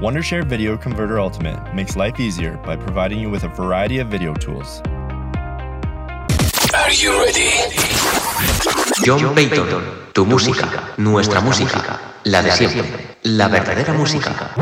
Wondershare Video Converter Ultimate makes life easier by providing you with a variety of video tools. Are you ready? John Patton, tu música, nuestra música, la de siempre, la verdadera música.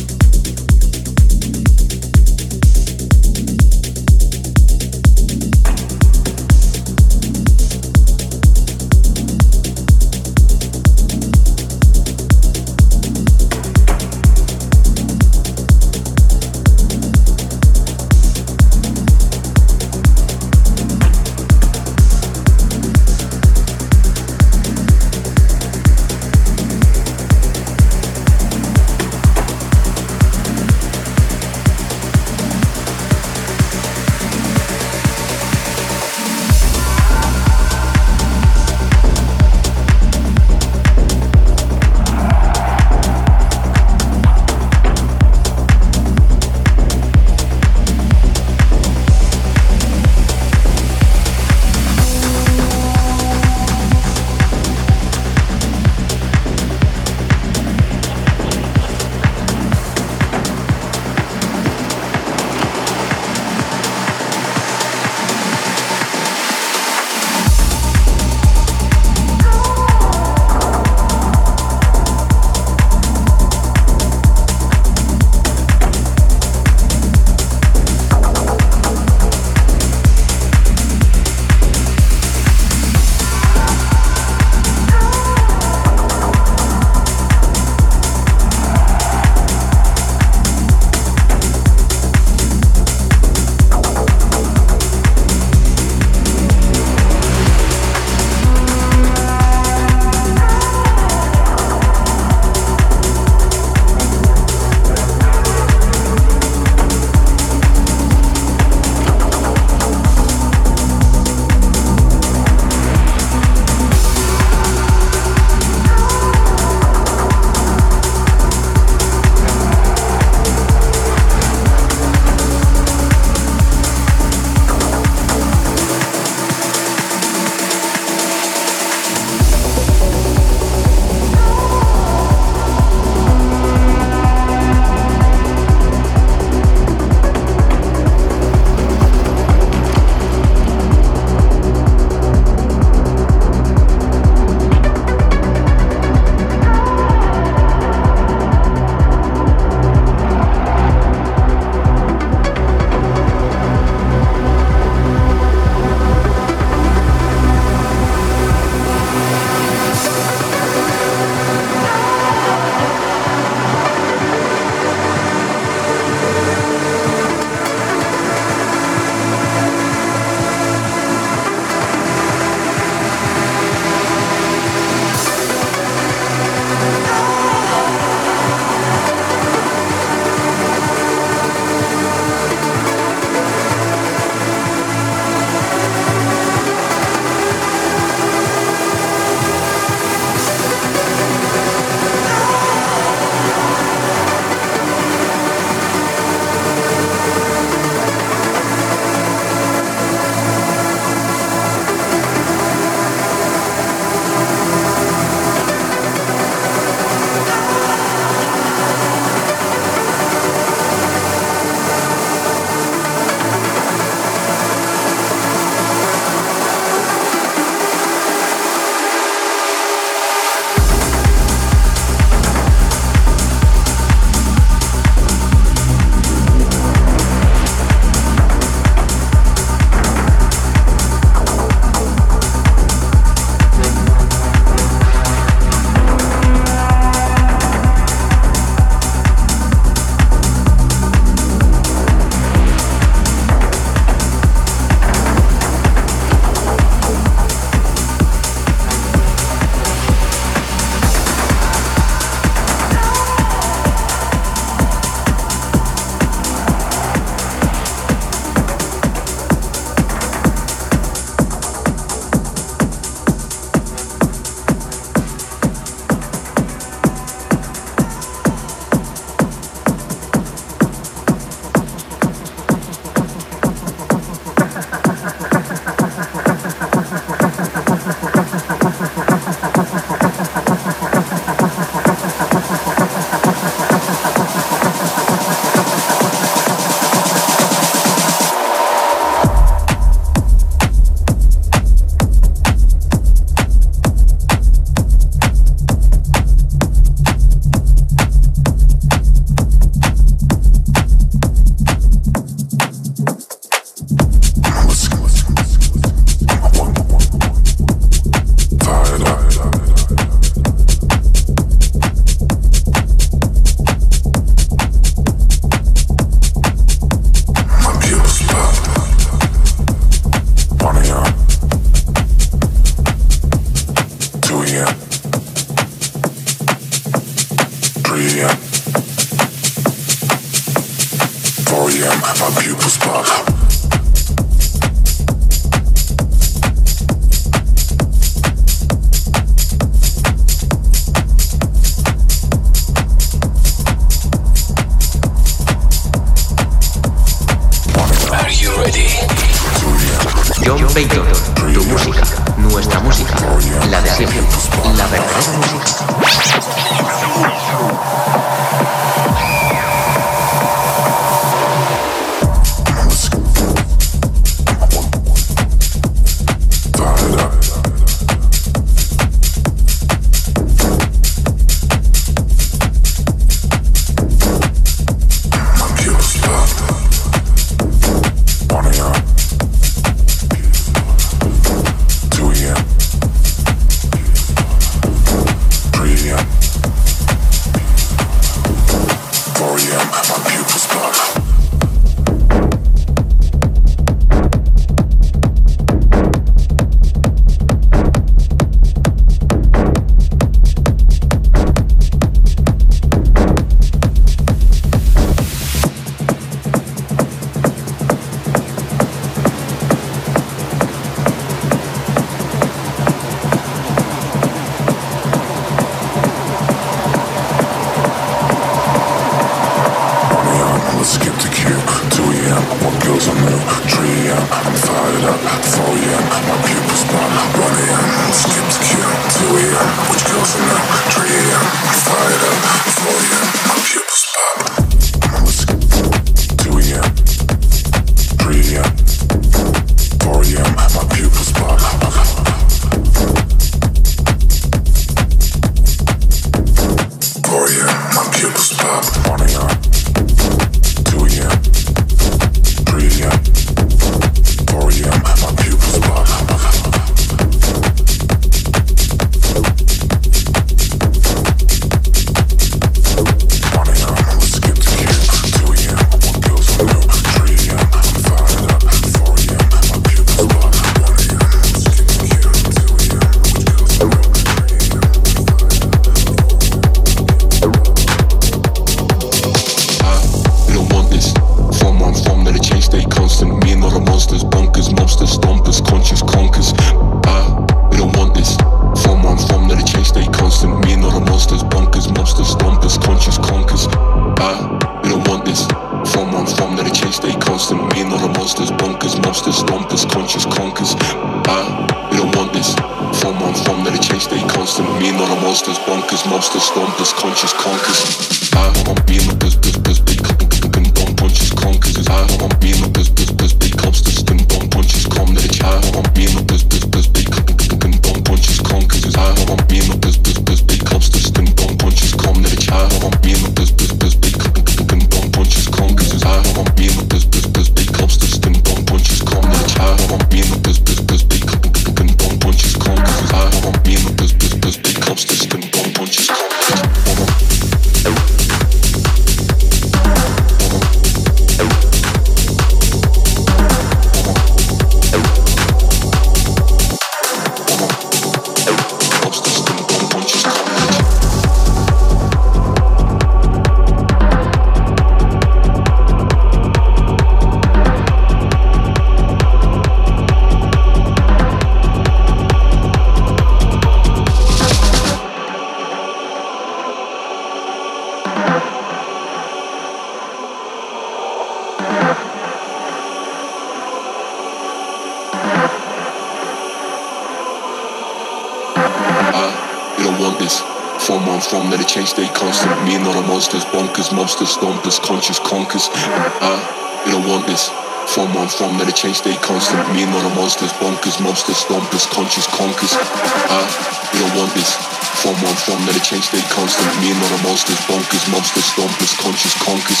Monsters, stompers, conscious conkers. Ah, you don't want this. Form on form, let it change, stay constant. Me and all the monsters, bonkers, monsters, stompers, conscious conkers.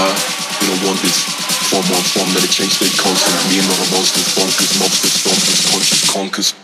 Ah, you don't want this. Form on form, let it change, stay constant. Me and all the monsters, bonkers, monsters, stompers, conscious conkers.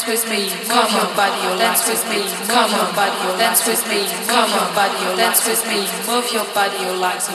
Dance with me, come on, body, your dance with me, come on, body, your dance with me, come on, body, your dance with me, move your body, your legs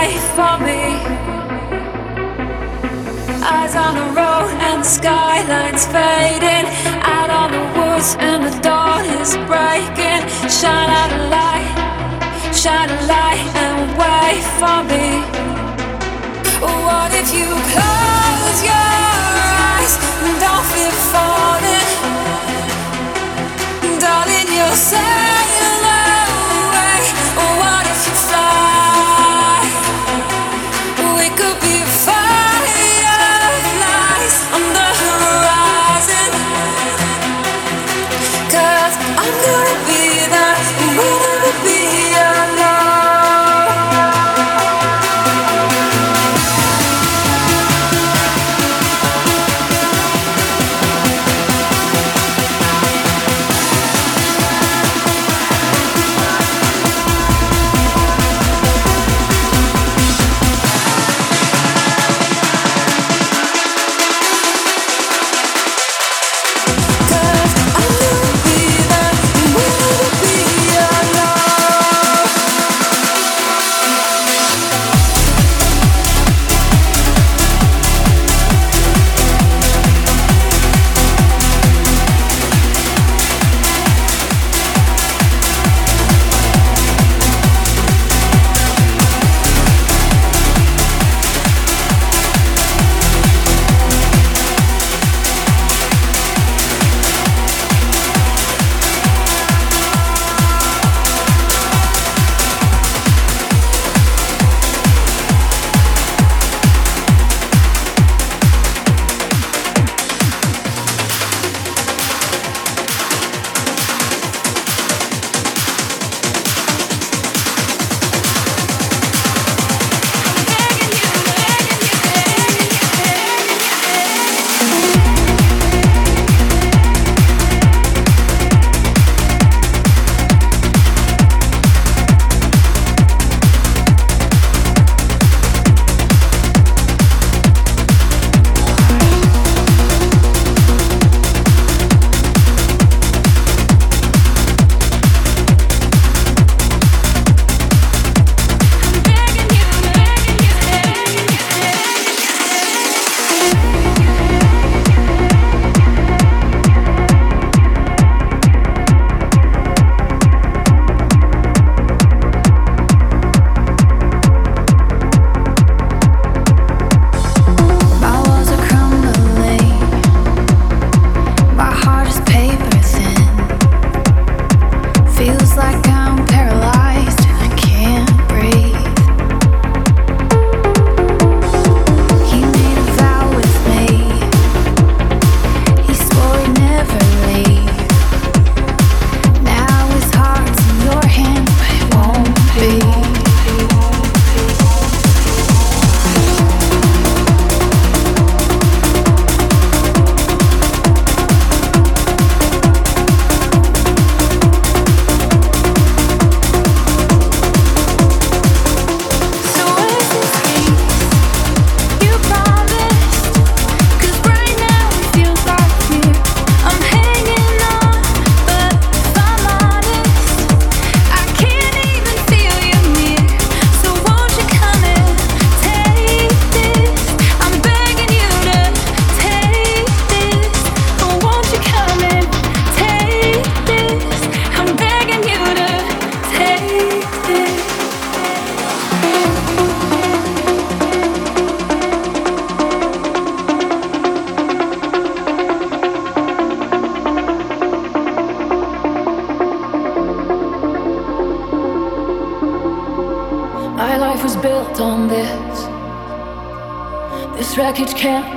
life for me. Eyes on the road and the skyline's fading. Out on the woods and the dawn is breaking. Shine out a light, shine a light and wait for me. What if you close your eyes and don't feel falling? Darling, you're sad.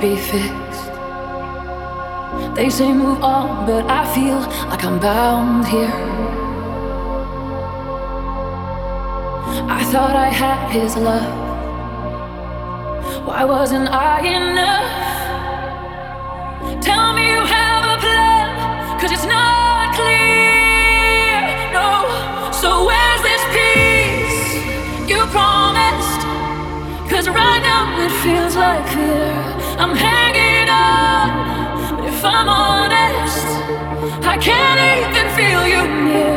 be fixed. They say move on, but I feel like I'm bound here. I thought I had his love. Why wasn't I enough? Tell me you have a plan, cause it's not clear. No, so where's this peace you promised? Cause right now it feels like fear. I'm hanging on, but if I'm honest, I can't even feel you near.